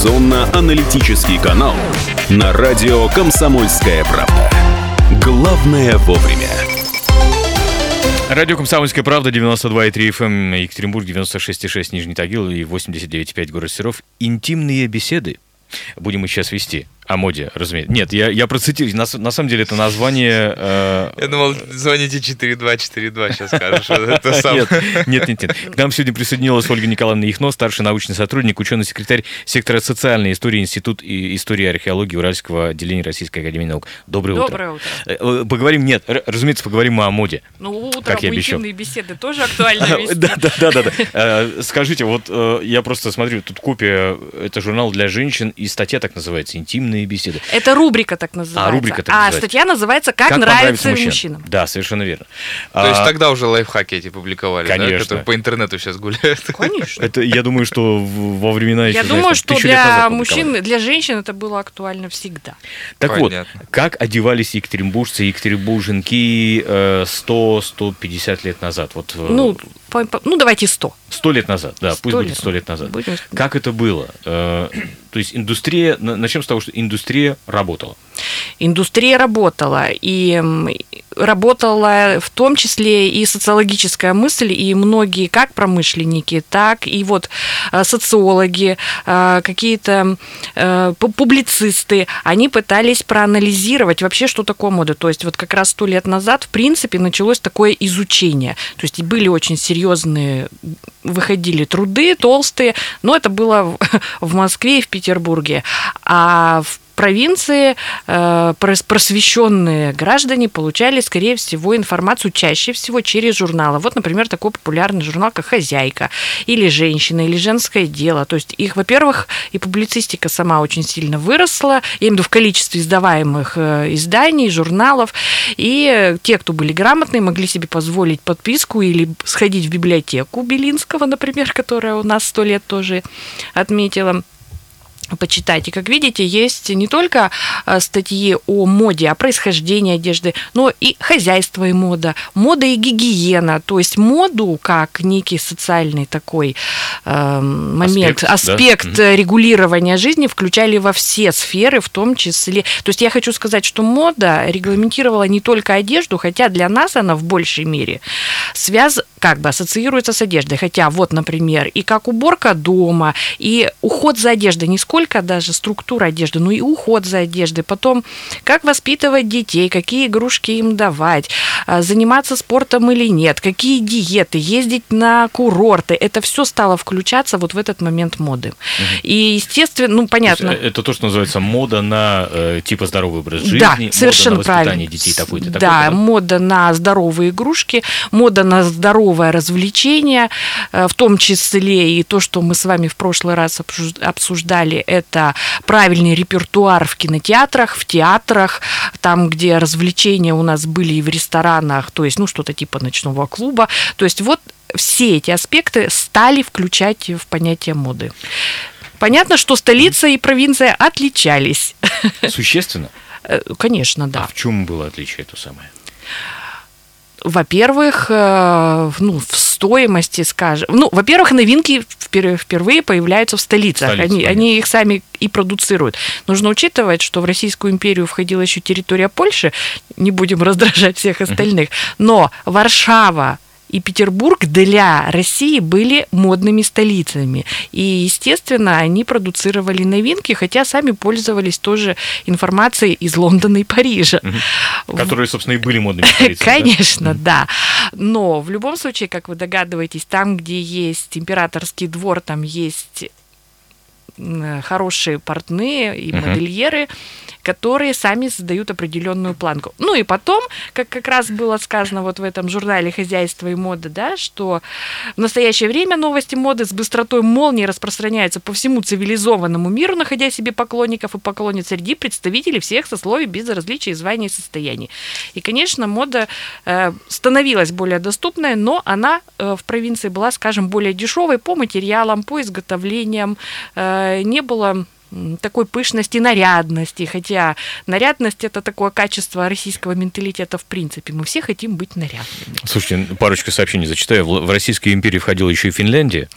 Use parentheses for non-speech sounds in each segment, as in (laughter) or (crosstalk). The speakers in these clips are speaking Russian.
Информационно-аналитический канал на радио «Комсомольская правда». Главное вовремя. Радио «Комсомольская правда», 92,3 FM, эм, Екатеринбург, 96,6 Нижний Тагил и 89,5 город Серов. Интимные беседы будем мы сейчас вести о моде, разумеется. Нет, я, я процитирую. На, на самом деле это название... Э... Я думал, звоните 4242, сейчас скажешь. Это сам. Нет, нет, нет, нет. К нам сегодня присоединилась Ольга Николаевна Ихно, старший научный сотрудник, ученый-секретарь сектора социальной истории Институт и истории и археологии Уральского отделения Российской Академии Наук. Доброе, Доброе утро. Доброе утро. Э, поговорим, нет, разумеется, поговорим мы о моде. Ну, утром как я обещал. беседы тоже актуально (laughs) вести. Да, да, да, да. Э, скажите, вот э, я просто смотрю, тут копия, это журнал для женщин, и статья так называется «Интимные интимные беседы. Это рубрика так называется. А, рубрика так а называется. статья называется «Как, как нравится мужчинам». мужчинам». Да, совершенно верно. То а, есть тогда уже лайфхаки эти публиковали, конечно. да, которые по интернету сейчас гуляют? Конечно. Это, я думаю, что во времена еще, Я думаю, знаешь, что для мужчин, для женщин это было актуально всегда. Так Понятно. вот, как одевались екатеринбуржцы, екатеринбурженки 100-150 э, лет назад? Вот, э, ну, по, по, ну, давайте 100. 100 лет назад, да, 100 пусть лет. будет 100 лет назад. Будем... Как это было? То есть индустрия, начнем с того, что индустрия работала. Индустрия работала, и работала в том числе и социологическая мысль, и многие как промышленники, так и вот э, социологи, э, какие-то э, публицисты, они пытались проанализировать вообще, что такое мода. То есть вот как раз сто лет назад, в принципе, началось такое изучение. То есть были очень серьезные, выходили труды толстые, но это было в (laughs) Москве и в Петербурге. А в провинции э, просвещенные граждане получали, скорее всего, информацию чаще всего через журналы. Вот, например, такой популярный журнал, как «Хозяйка», или «Женщина», или «Женское дело». То есть их, во-первых, и публицистика сама очень сильно выросла, я имею в виду в количестве издаваемых э, изданий, журналов, и те, кто были грамотные, могли себе позволить подписку или сходить в библиотеку Белинского, например, которая у нас сто лет тоже отметила почитайте. Как видите, есть не только э, статьи о моде, о происхождении одежды, но и хозяйство и мода, мода и гигиена, то есть моду как некий социальный такой э, момент, аспект, аспект да? регулирования жизни включали во все сферы, в том числе. То есть я хочу сказать, что мода регламентировала не только одежду, хотя для нас она в большей мере связ как бы ассоциируется с одеждой. Хотя вот, например, и как уборка дома, и уход за одеждой, не сколько только даже структура одежды, но и уход за одеждой. Потом, как воспитывать детей, какие игрушки им давать, а, заниматься спортом или нет, какие диеты, ездить на курорты. Это все стало включаться вот в этот момент моды. Угу. И, естественно, ну, понятно. То это то, что называется мода на э, типа здоровый образ жизни, да, совершенно мода на воспитание правильно. детей такой-то. Да, такой мода на здоровые игрушки, мода на здоровое развлечение, э, в том числе и то, что мы с вами в прошлый раз обсуждали, это правильный репертуар в кинотеатрах, в театрах, там, где развлечения у нас были и в ресторанах, то есть, ну, что-то типа ночного клуба. То есть вот все эти аспекты стали включать в понятие моды. Понятно, что столица и провинция отличались. Существенно? Э, конечно, да. А в чем было отличие это самое? Во-первых, э, ну, в стоимости, скажем. Ну, во-первых, новинки впервые появляются в столицах. Столица, они, они их сами и продуцируют. Нужно учитывать, что в Российскую империю входила еще территория Польши. Не будем (laughs) раздражать всех остальных. Но Варшава, и Петербург для России были модными столицами. И, естественно, они продуцировали новинки, хотя сами пользовались тоже информацией из Лондона и Парижа. Которые, собственно, и были модными столицами. Конечно, да. Но в любом случае, как вы догадываетесь, там, где есть императорский двор, там есть хорошие портные и модельеры, которые сами создают определенную планку. Ну и потом, как как раз было сказано вот в этом журнале «Хозяйство и мода», да, что в настоящее время новости моды с быстротой молнии распространяются по всему цивилизованному миру, находя себе поклонников и поклонниц среди представителей всех сословий без различия званий и состояний. И, конечно, мода э, становилась более доступной, но она э, в провинции была, скажем, более дешевой по материалам, по изготовлениям. Э, не было такой пышности, нарядности, хотя нарядность это такое качество российского менталитета в принципе. Мы все хотим быть нарядными. Слушайте, парочку сообщений зачитаю. В Российскую империю входила еще и Финляндия.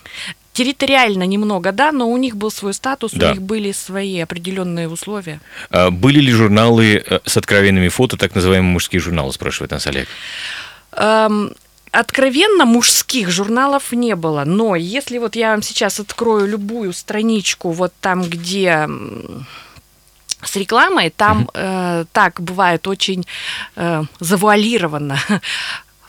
территориально немного, да, но у них был свой статус, Да. у них были свои определенные условия. А Были ли журналы э, с откровенными фото, так называемые мужские журналы, спрашивает нас Олег. Эм, откровенно мужских журналов не было, но если вот я вам сейчас открою любую страничку, вот там, где с рекламой, там э, так бывает очень э, завуалированно.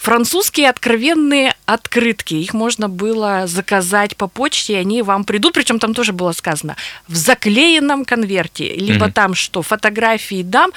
Французские откровенные открытки. Их можно было заказать по почте, и они вам придут. Причем там тоже было сказано в заклеенном конверте. Либо Мгм. там что, фотографии дам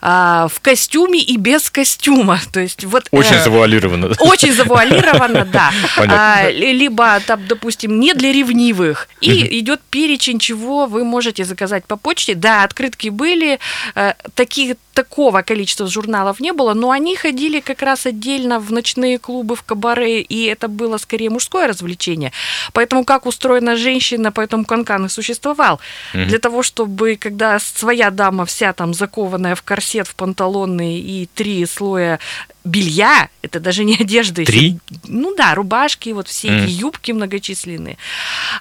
а, в костюме и без костюма. (laughs) То есть вот... Очень э, завуалированно. очень завуалировано, да. (laughs) А, ли- либо, там, допустим, не для ревнивых. И идет перечень, чего вы можете заказать по почте. Да, открытки были, э, таких такого количества журналов не было, но они ходили как раз отдельно в ночные клубы, в кабаре, и это было скорее мужское развлечение. Поэтому как устроена женщина, поэтому канкан и существовал. Для того, чтобы, когда своя дама вся там закованная в корсет, в панталоны и три слоя белья, это даже не (laughs) одежда. Три? Ну да, рубашки, вот все эти юбки многочисленные.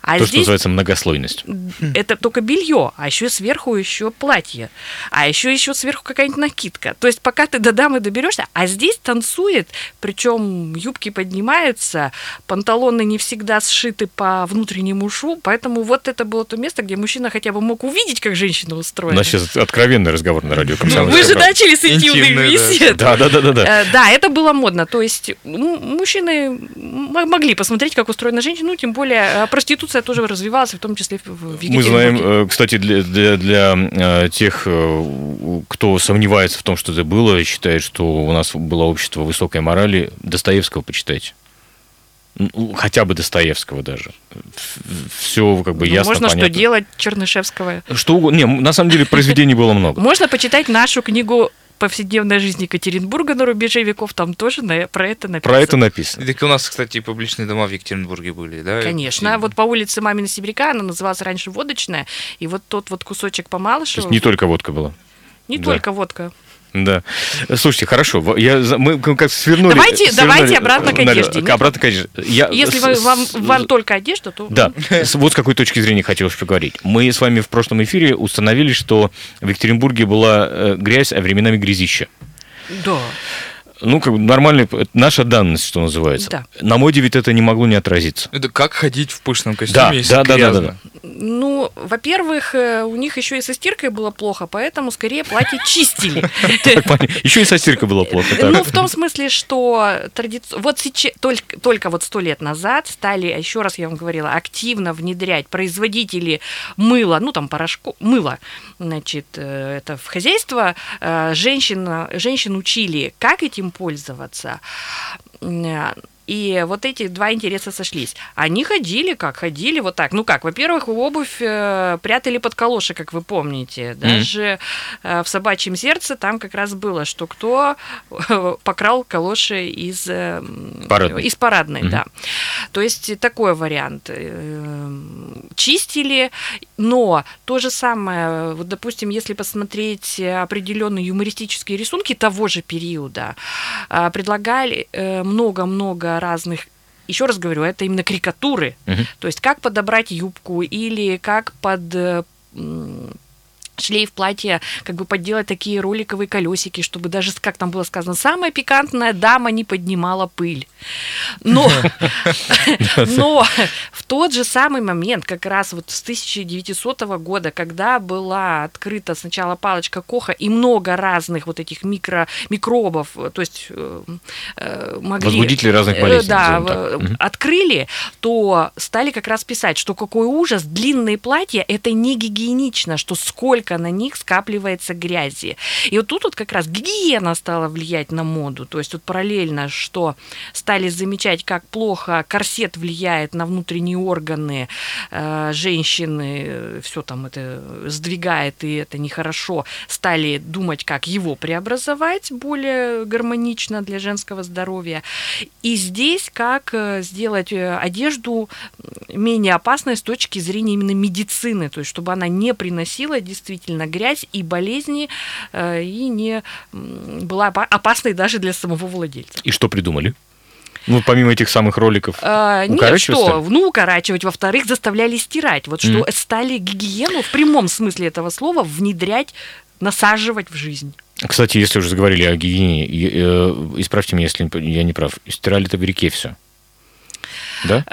А То, что здесь называется многослойность. это только белье, а еще сверху еще платье, а еще еще сверху какая-нибудь накидка. То есть пока ты до дамы доберешься, а здесь танцует, причем юбки поднимаются, панталоны не всегда сшиты по внутреннему шву, поэтому вот это было то место, где мужчина хотя бы мог увидеть, как женщина У устроена. нас сейчас откровенный разговор на радио Ну, «Комсомольская вы же правда». начали с интимной Интимный, да. беседы. Да, да, да, да, это было модно. То есть м, мужчины могли посмотреть, как устроена женщина. Ну, тем более э, проституция тоже развивалась, в том числе в в Мы Екатеринбурге. знаем, э, кстати, для, для, для, э, тех, э, кто сомневается в том, что это было, считает, что у нас было общество высокой морали, Достоевского почитайте. Ну, Хотя бы Достоевского даже. Все как бы Ну, ясно, Можно что понятно. делать Чернышевского. Что угодно. Не, на самом деле произведений было много. Можно почитать нашу книгу повседневная жизнь Екатеринбурга на рубеже веков, там тоже на- про это написано. Про это написано. Так у нас, кстати, публичные дома в Екатеринбурге были, да? Конечно. И- Вот по улице Мамина Сибиряка она называлась раньше водочная, и вот тот вот кусочек по То есть не только водка была. не да. только водка. Да. Слушайте, хорошо. Я, мы как свернули... Давайте- свернули, давайте обратно к э, одежде. к- Обратно к одежде. Я Если с- вы- вам, с- вам только одежда, то... Да, вот с какой точки зрения хотелось поговорить. Мы с вами в прошлом эфире установили, что в Екатеринбурге была э, грязь, а временами грязища. Да. Ну, как бы нормальная, это наша данность, что называется. Да. На моде ведь это не могло не отразиться. Это как ходить в пышном Да, костюме, если да, да, да, грязно? да, да. Ну, во-первых, э, у них еще и со стиркой было плохо, поэтому скорее платье чистили. (laughs) Еще и со стиркой было плохо. Ну, в том смысле, что вот только, только вот сто лет назад стали, еще раз я вам говорила, активно внедрять производители мыла, ну, там, порошку, мыла, значит, э, это в хозяйство, э, женщин, учили, как этим пользоваться, Э, и вот эти два интереса сошлись. Они ходили как? Ходили вот так. Ну как, во-первых, обувь э, прятали под калоши, как вы помните. Даже э, в собачьем сердце там как раз было, что кто э, (laughs) покрал калоши из, э, Парадной. из парадной, Мгм. да. То есть такой вариант. Э, Чистили, но то же самое, вот, допустим, если посмотреть определенные юмористические рисунки того же периода, а, предлагали э, много-много разных еще раз говорю, это именно карикатуры. Мгм. То есть как подобрать юбку или как под э, шлейф платья, как бы подделать такие роликовые колесики, чтобы даже, как там было сказано, самая пикантная дама не поднимала пыль. Но, (laughs) но в тот же самый момент, как раз вот с 1900 года, когда была открыта сначала палочка Коха и много разных вот этих микро, микробов, то есть э, э, могли... Возбудители разных э, болезней, Да, открыли, то стали как раз писать, что какой ужас, длинные платья – это не гигиенично, что сколько на них скапливается грязи. И вот тут вот как раз гигиена стала влиять на моду, то есть вот параллельно, что стали замечать, как плохо корсет влияет на внутренние органы э, женщины, все там это сдвигает, и это нехорошо, стали думать, как его преобразовать более гармонично для женского здоровья. И здесь как э, сделать э, одежду менее опасной с точки зрения именно медицины, то есть чтобы она не приносила действительно грязь и болезни, э, и не была опа- опасной даже для самого владельца. И что придумали? Ну, помимо этих самых роликов. А, нет, что? стали? Ну, укорачивать. Во-вторых, заставляли стирать. Вот что стали гигиену в прямом смысле этого слова внедрять, насаживать в жизнь. Кстати, если уже заговорили о гигиене, э, исправьте меня, если я не прав. Стирали-то в реке все. Да?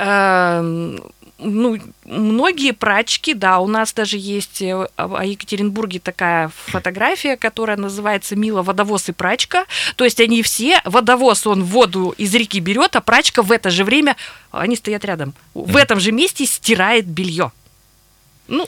Ну, многие прачки, да, у нас даже есть э, о о Екатеринбурге такая фотография, которая называется «Мила, водовоз и прачка». То есть они все, водовоз он воду из реки берет, а прачка в это же время, они стоят рядом, в этом же месте стирает белье. Ну,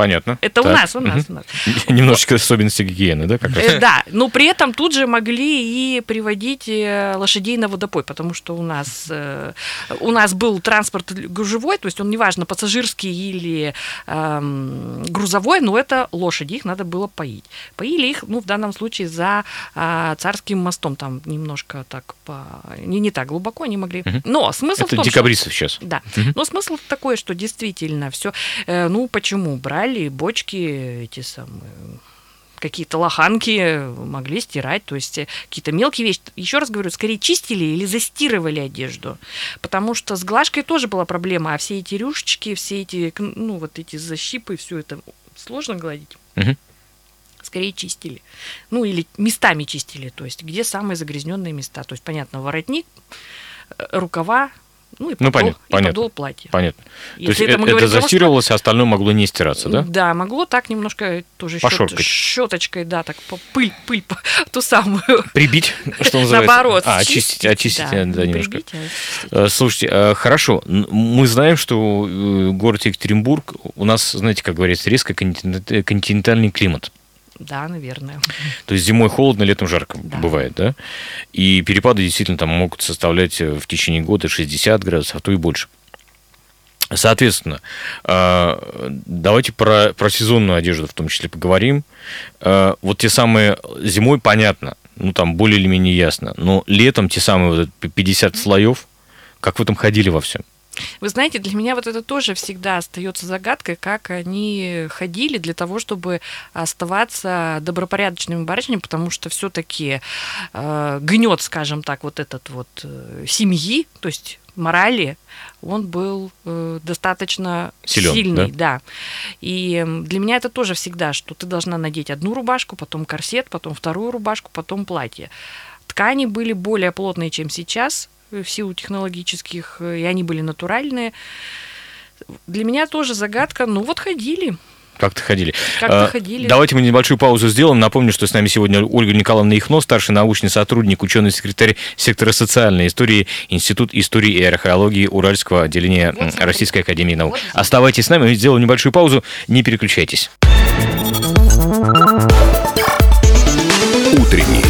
Понятно. это у Так. нас, у нас, у нас. Немножечко особенности гигиены, да, как раз? Э, Да, но при этом тут же могли и приводить э, лошадей на водопой, потому что у нас, э, у нас был транспорт грузовой, то есть он неважно, пассажирский или эм, грузовой, но это лошади, их надо было поить. Поили их, ну, в данном случае за а, царским мостом, там немножко так, по... не, не так глубоко они могли. Но смысл в Это том, что... декабристов сейчас. Да. Но смысл такой, что действительно все. ну, почему? Брали бочки эти самые какие-то лоханки могли стирать, то есть э, какие-то мелкие вещи. Еще раз говорю, скорее чистили или застирывали одежду, потому что с глажкой тоже была проблема, а все эти рюшечки, все эти, ну, вот эти защипы, все это сложно гладить. Мгм. Скорее чистили. Ну, или местами чистили, то есть где самые загрязненные места. То есть, понятно, воротник, э, рукава, ну и подол, Ну, понятно, и понятно. подол платья. Понятно. Если То есть это это, застирывалось, а остальное могло не стираться, да? Да, могло так немножко тоже Пошоркать. щеточкой, да, так по- пыль, пыль, по- (laughs) ту самую. Прибить, что (laughs) называется? Наоборот. А, очистить, очистить, да, не немножко. прибить, а очистить. Э, Слушайте, э, хорошо. Мы знаем, что э, город Екатеринбург у нас, знаете, как говорится, резко континент- континентальный климат. Да, наверное. То есть зимой холодно, летом жарко Да. бывает, да? И перепады действительно там могут составлять э, в течение года 60 градусов, а то и больше. Соответственно, э, давайте про, про сезонную одежду в том числе поговорим. Э, Вот те самые зимой, понятно, ну там более или менее ясно, но летом те самые вот эти 50 слоев, как вы там ходили во всем? Вы знаете, для меня вот это тоже всегда остается загадкой, как они ходили для того, чтобы оставаться добропорядочными барышнями, потому что все-таки э, гнет, скажем так, вот этот вот э, семьи, то есть морали, он был э, достаточно Силен, сильный, да. И м, для меня это тоже всегда, что ты должна надеть одну рубашку, потом корсет, потом вторую рубашку, потом платье. Ткани были более плотные, чем сейчас, в силу технологических, э, и они были натуральные. Для меня тоже загадка, ну вот ходили, Как-то ходили. как-то А, ходили. Давайте мы небольшую паузу сделаем. Напомню, что с нами сегодня Ольга Николаевна Ихно, старший научный сотрудник, ученый-секретарь сектора социальной истории, Институт истории и археологии Уральского отделения Вот. Российской академии наук. Вот. Оставайтесь с нами, мы сделаем небольшую паузу, не переключайтесь. Утренний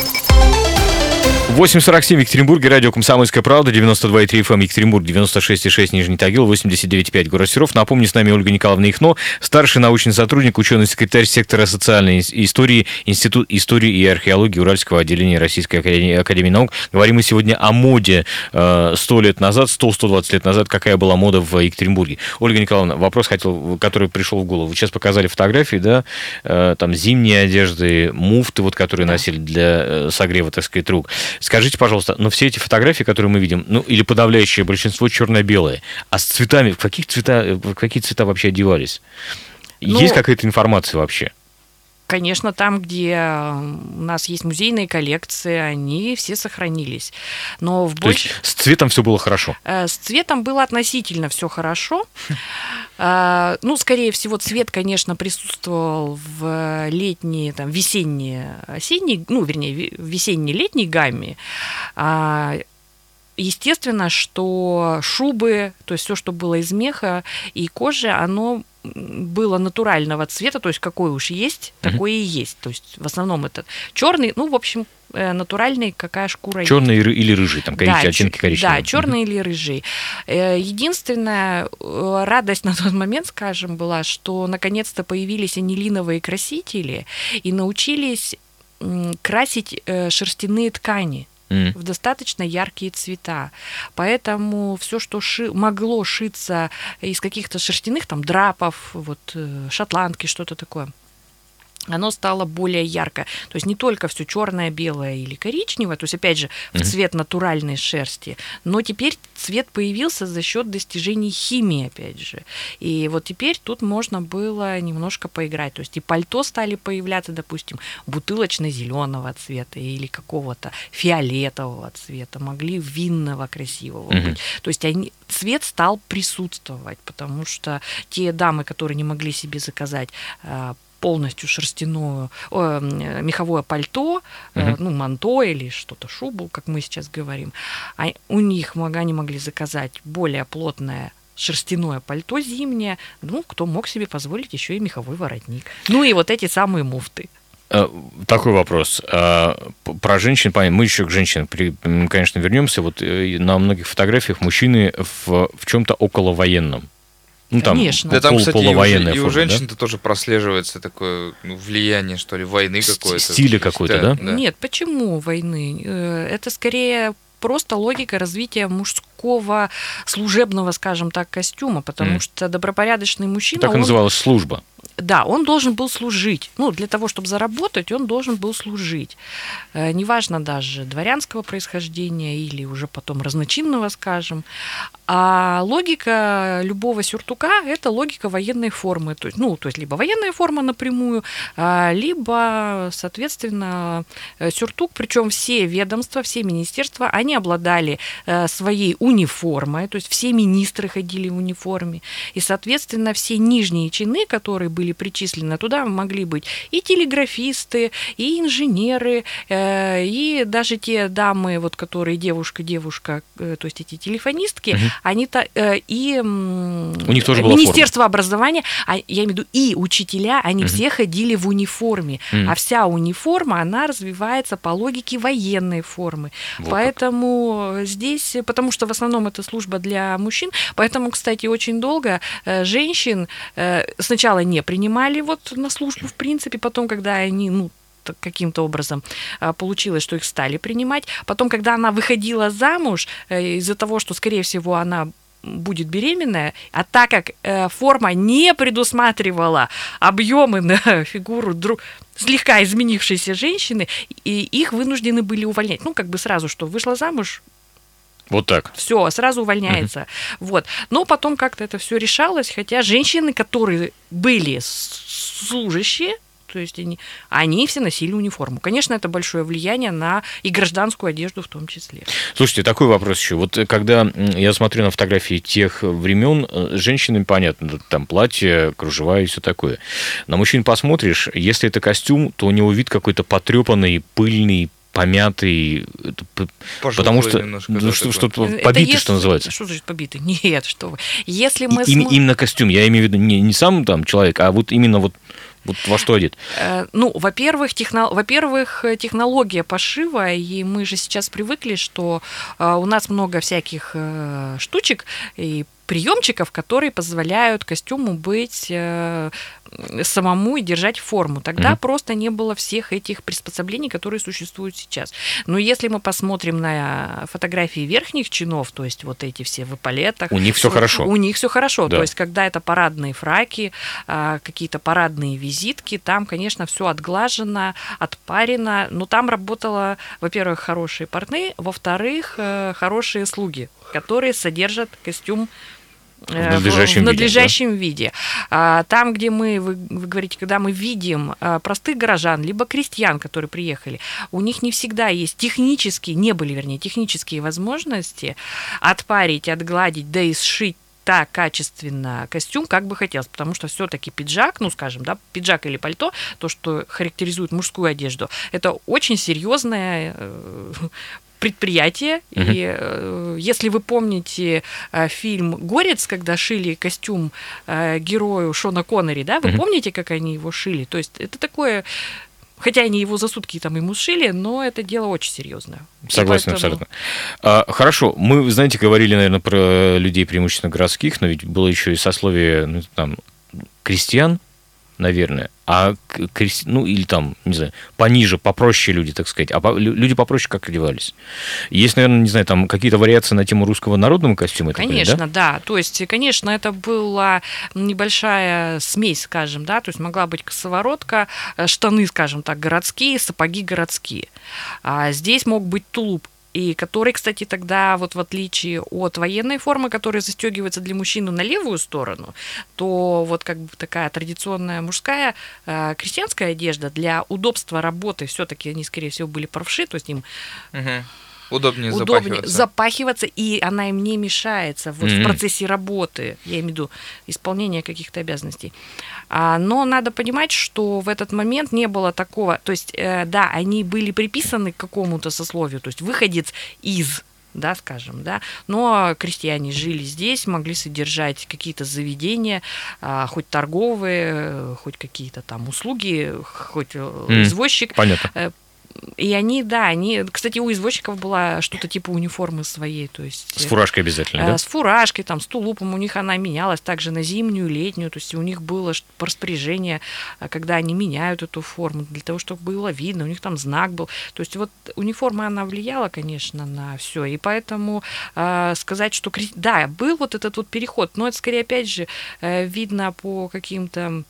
8.47 в Екатеринбурге, радио «Комсомольская правда», 92,3 FM Екатеринбург, 96,6 Нижний Тагил, 89,5 город Серов. Напомню, с нами Ольга Николаевна Ихно, старший научный сотрудник, ученый-секретарь сектора социальной ис- истории, Институт истории и археологии Уральского отделения Российской академии, Академии наук. Говорим мы сегодня о моде э, 100 лет назад, 100-120 лет назад, какая была мода в Екатеринбурге. Ольга Николаевна, вопрос хотел, который пришел в голову. Вы сейчас показали фотографии, да, э, там зимние одежды, муфты, вот, которые носили для э, согрева, так сказать, рук. Скажите, пожалуйста, но все эти фотографии, которые мы видим, ну или подавляющее большинство черно-белые, а с цветами, в каких цвета, в какие цвета вообще одевались? Ну, Есть какая-то информация вообще? Конечно, там, где э, у нас есть музейные коллекции, они все сохранились. Но в То есть больш... с цветом все было хорошо. Э, С цветом было относительно все хорошо. А, (laughs) Ну, скорее всего, цвет, конечно, присутствовал в летней, там, весенней, осенней, ну, вернее, ве- в весенней-летней гамме. Естественно, что шубы, то есть все, что было из меха и кожи, оно было натурального цвета, то есть какой уж есть, такой и есть. То есть в основном это черный, ну, в общем, э, натуральный, какая шкура есть. Черный или- или рыжий, там какие-то Да, оттенки коричневого. Да, черный или рыжий. Э, Единственная э, радость (laughs) на тот момент, скажем, была, что наконец-то появились анилиновые красители и научились красить шерстяные ткани В достаточно яркие цвета. Поэтому все, что ши- могло шиться из каких-то шерстяных там драпов, вот э, шотландки, что-то такое, оно стало более ярко. То есть не только все черное, белое или коричневое, то есть опять же в цвет натуральной шерсти, но теперь цвет появился за счет достижений химии, опять же. И вот теперь тут можно было немножко поиграть. То есть и пальто стали появляться, допустим, бутылочно-зеленого цвета или какого-то фиолетового цвета, могли винного красивого Мгм. быть. То есть они, цвет стал присутствовать, потому что те дамы, которые не могли себе заказать а, полностью шерстяную, о, м, меховое пальто, э, ну, манто или что-то, шубу, как мы сейчас говорим, а у них они могли заказать более плотное шерстяное пальто зимнее, ну, кто мог себе позволить еще и меховой воротник. Ну и вот эти самые муфты. Э, Такой вопрос. А, Про женщин, понятно, мы еще к женщинам, конечно, вернемся. Вот э, на многих фотографиях мужчины в, в чем-то около военном. Ну, там Конечно. Да там, пол- кстати, и у, полувоенная же- и у форма, да? женщин-то тоже прослеживается такое ну, влияние, что ли, войны какое-то. стиля какой-то, да? Нет, почему войны? Э, Это скорее просто логика развития мужского служебного, скажем так, костюма, потому Мгм. что добропорядочный мужчина, Так и он- называлась служба. Да, он должен был служить. Ну, для того, чтобы заработать, он должен был служить. Э, Неважно даже дворянского происхождения или уже потом разночинного, скажем. А логика любого сюртука – это логика военной формы. То есть, ну, то есть либо военная форма напрямую, а, либо, соответственно, э, сюртук. Причем все ведомства, все министерства, они обладали э, своей униформой, то есть все министры ходили в униформе. И, соответственно, все нижние чины, которые были причислены туда, могли быть и телеграфисты, и инженеры, э, и даже те дамы, вот, которые девушка-девушка, э, то есть эти телефонистки, Мгм. они то э, и У них тоже Министерство образования, а, я имею в виду и учителя, они Мгм. все ходили в униформе, Мгм. а вся униформа, она развивается по логике военной формы. Вот как. поэтому здесь, потому что в основном это служба для мужчин, поэтому, кстати, очень долго женщин сначала не принимали вот на службу в принципе, потом, когда они, ну, каким-то образом а, получилось, что их стали принимать. Потом, когда она выходила замуж, э, из-за того, что, скорее всего, она будет беременная, а так как э, форма не предусматривала объемы на (laughs) фигуру дру- слегка изменившейся женщины, и их вынуждены были увольнять. Ну, как бы сразу, что вышла замуж, Вот так. все, сразу увольняется. Вот. Но потом как-то это все решалось, хотя женщины, которые были служащие, то есть они, они все носили униформу. Конечно, это большое влияние на и гражданскую одежду в том числе. Слушайте, такой вопрос еще. Вот э, когда я смотрю на фотографии тех времен, э, с женщинами понятно, там платье, кружева и все такое. На мужчин посмотришь, если это костюм, то у него вид какой-то потрепанный, пыльный, помятый, это п- Пожилой потому что, немножко, ну, да, что, что Это побитый, если- что называется. Что значит побитый? Нет, что вы. Если И- мы им- смо- именно костюм, я имею в виду не, не сам там человек, а вот именно вот, вот во что одет. Э, Ну, во-первых, техно... во-первых, технология пошива, и мы же сейчас привыкли, что э, у нас много всяких э, штучек и приемчиков, которые позволяют костюму быть э, самому и держать форму. Тогда Мгм. просто не было всех этих приспособлений, которые существуют сейчас. Но если мы посмотрим на фотографии верхних чинов, то есть вот эти все в эполетах, У них все у- хорошо. У них все хорошо. Да. То есть, когда это парадные фраки, а, какие-то парадные визитки, там, конечно, все отглажено, отпарено. Но там работало, во-первых, хорошие портные, во-вторых, э, хорошие слуги, которые содержат костюм э, В надлежащем в виде, надлежащем виде. А, Там, где мы, вы, вы говорите, когда мы видим а, простых горожан, либо крестьян, которые приехали, у них не всегда есть технические, не были, вернее, технические возможности отпарить, отгладить, да и сшить так качественно костюм, как бы хотелось, потому что все-таки пиджак, ну, скажем, да, пиджак или пальто, то, что характеризует мужскую одежду, это очень серьезное э, предприятие. Мгм. И э, если вы помните э, фильм «Горец», когда шили костюм э, герою Шона Коннери, да, вы Мгм. помните, как они его шили? То есть это такое... Хотя они его за сутки там ему сшили, но это дело очень серьезное. Согласен поэтому- абсолютно. А, хорошо, мы, знаете, говорили, наверное, про людей преимущественно городских, но ведь было еще и сословие ну, там, крестьян, наверное. А ну или там, не знаю, пониже, попроще люди, так сказать. А по- лю- люди попроще как одевались? Есть, наверное, не знаю, там какие-то вариации на тему русского народного костюма? так понимаю, да? Конечно, да? То есть, конечно, это была небольшая смесь, скажем, да, то есть могла быть косоворотка, э, штаны, скажем так, городские, сапоги городские. А здесь мог быть тулуп и который, кстати, тогда, вот в отличие от военной формы, которая застегивается для мужчины на левую сторону, то вот как бы такая традиционная мужская э, крестьянская одежда для удобства работы, все-таки они, скорее всего, были правши, то есть им Мгм. Удобнее, удобнее запахиваться. запахиваться, и она им не мешается вот Мгм. в процессе работы, я имею в виду исполнения каких-то обязанностей. А, но надо понимать, что в этот момент не было такого, то есть, э, да, они были приписаны к какому-то сословию, то есть выходец из да, скажем, да, но крестьяне жили здесь, могли содержать какие-то заведения, а, хоть торговые, э, хоть какие-то там услуги, хоть э, Мгм. извозчик, Понятно. И они, да, они, кстати, у извозчиков была что-то типа униформы своей, то есть С фуражкой обязательно, э, да? с фуражкой, там, с тулупом у них она менялась также на зимнюю, летнюю, то есть у них было распоряжение, а, когда они меняют эту форму, для того, чтобы было видно, у них там знак был. То есть вот униформа, она влияла, конечно, на все, и поэтому э, сказать, что, да, был вот этот вот переход, но это скорее, опять же, э, видно по каким-то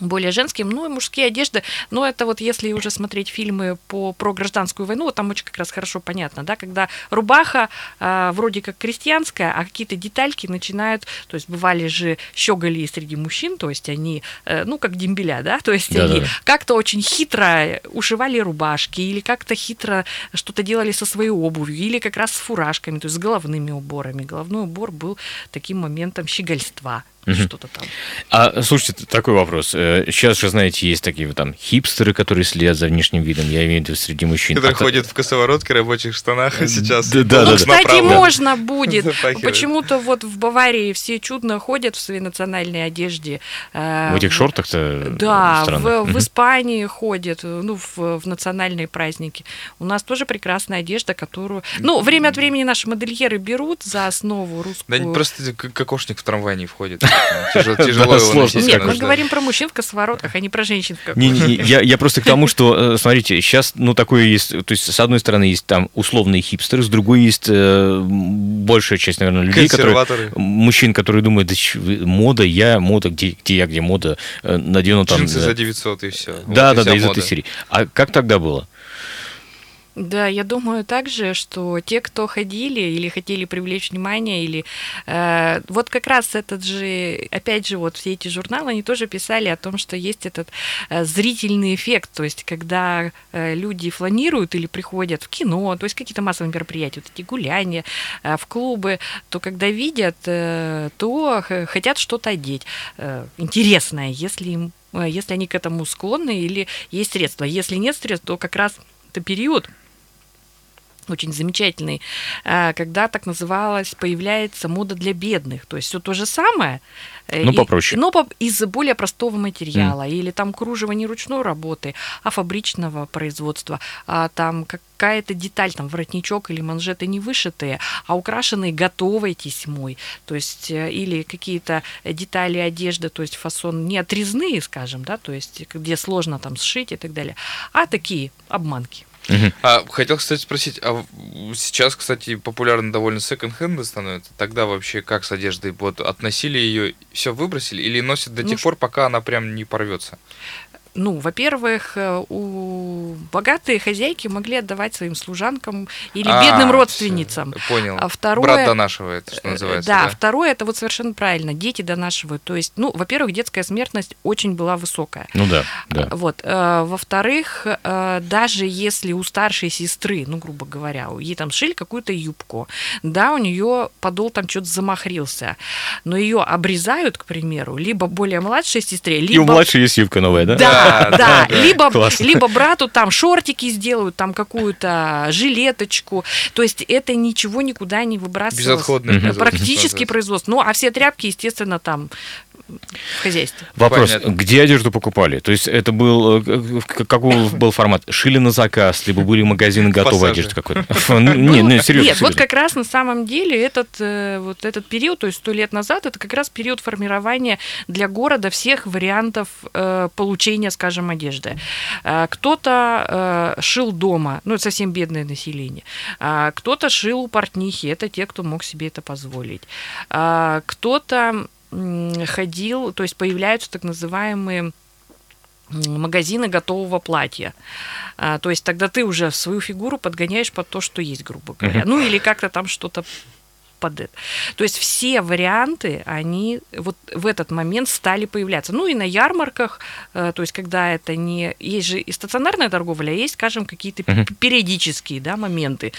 более женским, ну и мужские одежды, но это вот если уже смотреть фильмы по, про гражданскую войну, вот там очень как раз хорошо понятно, да, когда рубаха а, вроде как крестьянская, а какие-то детальки начинают, то есть бывали же щеголи среди мужчин, то есть они, э, ну как дембеля, да, то есть Да-да-да. они как-то очень хитро ушивали рубашки или как-то хитро что-то делали со своей обувью или как раз с фуражками, то есть с головными уборами. Головной убор был таким моментом щегольства, Мгм. что-то там. А, слушайте, такой вопрос. Э, Сейчас же, знаете, есть такие вот там хипстеры, которые следят за внешним видом, я имею в виду среди мужчин. Который А та- ходит в косоворотке, рабочих штанах сейчас. Да, да, ну, да, да. кстати, Направо. можно будет. Почему-то вот в Баварии все чудно ходят в своей национальной одежде. э, В этих шортах-то Да, в. Испании ходят, э, ну, в, в национальные праздники. У нас тоже прекрасная одежда, которую... Ну, время от времени наши модельеры берут за основу Да русскую... просто к- кокошник в трамвай не входит. (laughs) Тяжело тяжело его сложно. Нет, мы говорим про мужчин в косоворотках, а не про женщин в Не, не, я, я просто к тому, что, э, смотрите, сейчас, ну, такое есть, то есть, с одной стороны, есть там условные хипстеры, с другой есть э, большая часть, наверное, людей, которые, мужчин, которые думают, да ч- вы- мода, я, мода, где, где я, где мода, э, надену там... Джинсы за 900 и все. Да, да, да, из этой серии. А как тогда было? Да, я думаю также, что те, кто ходили или хотели привлечь внимание, или э, вот как раз этот же, опять же, вот все эти журналы, они тоже писали о том, что есть этот э, зрительный эффект, то есть когда э, люди фланируют или приходят в кино, то есть какие-то массовые мероприятия, вот эти гуляния, э, в клубы, то когда видят, э, то хотят что-то одеть э, интересное, если им э, если они к этому склонны или есть средства. Если нет средств, то как раз это период, очень замечательный, а, когда так называлась, появляется мода для бедных. То есть все то же самое. э, Ну, и- попроще. Но из более простого материала. Или там кружево не ручной работы, а фабричного производства. А там какая-то деталь, там воротничок или манжеты не вышитые, а украшенные готовой тесьмой. То есть э, или какие-то детали одежды, то есть фасон не отрезные, скажем, да, то есть где сложно там сшить и так далее, а такие обманки. Мгм. А хотел, кстати, спросить, а сейчас, кстати, популярны довольно секонд-хенды становятся. Тогда вообще как с одеждой? Вот относили ее, все выбросили или носят до Ну, тех пор, пока она прям не порвется? Ну, во-первых, э, у богатые хозяйки могли отдавать своим служанкам или А, бедным родственницам. Понял. А второе- Брат донашивает, что Э, называется. Да, Да, второе, это вот совершенно правильно, дети донашивают. То есть, ну, во-первых, детская смертность очень была высокая. Ну да, да. Вот. э, Во-вторых, э, даже если у старшей сестры, ну, грубо говоря, у- ей там шили какую-то юбку, да, у нее подол там что-то замахрился, но ее обрезают, к примеру, либо более младшей сестре, либо... И у младшей есть юбка новая, да? Да, Да, либо, либо брату там шортики сделают, там какую-то жилеточку. То есть это ничего никуда не выбрасывалось. Безотходное Практически производство. Ну, а все тряпки, естественно, там в хозяйстве. Вопрос, Понятно. где одежду покупали? То есть это был, э, какой был формат? Шили на заказ, либо были магазины готовой одежды какой-то? (laughs) Не, ну, серьезно. Нет, вот как раз на самом деле этот, э, вот этот период, то есть сто лет назад, это как раз период формирования для города всех вариантов э, получения, скажем, одежды. Кто-то шил дома, ну, это совсем бедное население. Кто-то шил у портнихи, это те, кто мог себе это позволить. Кто-то ходил, то есть появляются так называемые магазины готового платья. А, то есть тогда ты уже свою фигуру подгоняешь под то, что есть, грубо говоря. Ну или как-то там что-то под это. То есть все варианты, они вот в этот момент стали появляться. Ну и на ярмарках, э, то есть когда это не... Есть же и стационарная торговля, а есть, скажем, какие-то п- периодические да, моменты.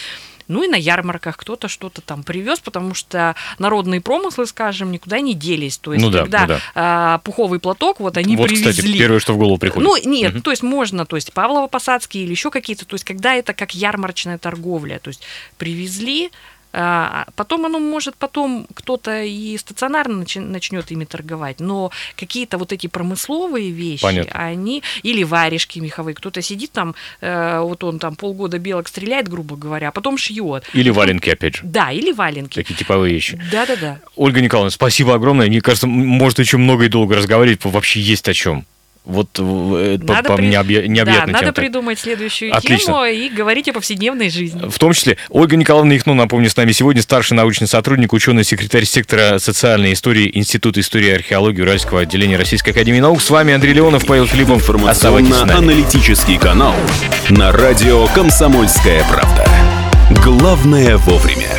Ну и на ярмарках кто-то что-то там привез, потому что народные промыслы, скажем, никуда не делись. То есть Ну да, когда ну да. а, пуховый платок, вот они Вот, привезли. кстати, первое, что в голову приходит. Ну, нет, Мгм. то есть можно, то есть Павлово-Посадский или еще какие-то, то есть когда это как ярмарочная торговля, то есть привезли, потом оно может потом кто-то и стационарно начнет ими торговать, но какие-то вот эти промысловые вещи, Понятно. они или варежки меховые, кто-то сидит там, э, вот он там полгода белок стреляет, грубо говоря, а потом шьет. Или валенки, опять же. Да, или валенки. Такие типовые вещи. Да-да-да. Ольга Николаевна, спасибо огромное. Мне кажется, может еще много и долго разговаривать, вообще есть о чем. Вот э, по, Надо по при- необъя- Да, необъятной надо тем-то. придумать следующую Отлично. тему и говорить о повседневной жизни. В том числе Ольга Николаевна Ихну, напомню, с нами сегодня старший научный сотрудник, ученый-секретарь сектора социальной истории Института истории и археологии Уральского отделения Российской Академии Наук. С вами Андрей Леонов, Павел Филиппов. Информационно-аналитический канал на радио «Комсомольская правда». Главное вовремя.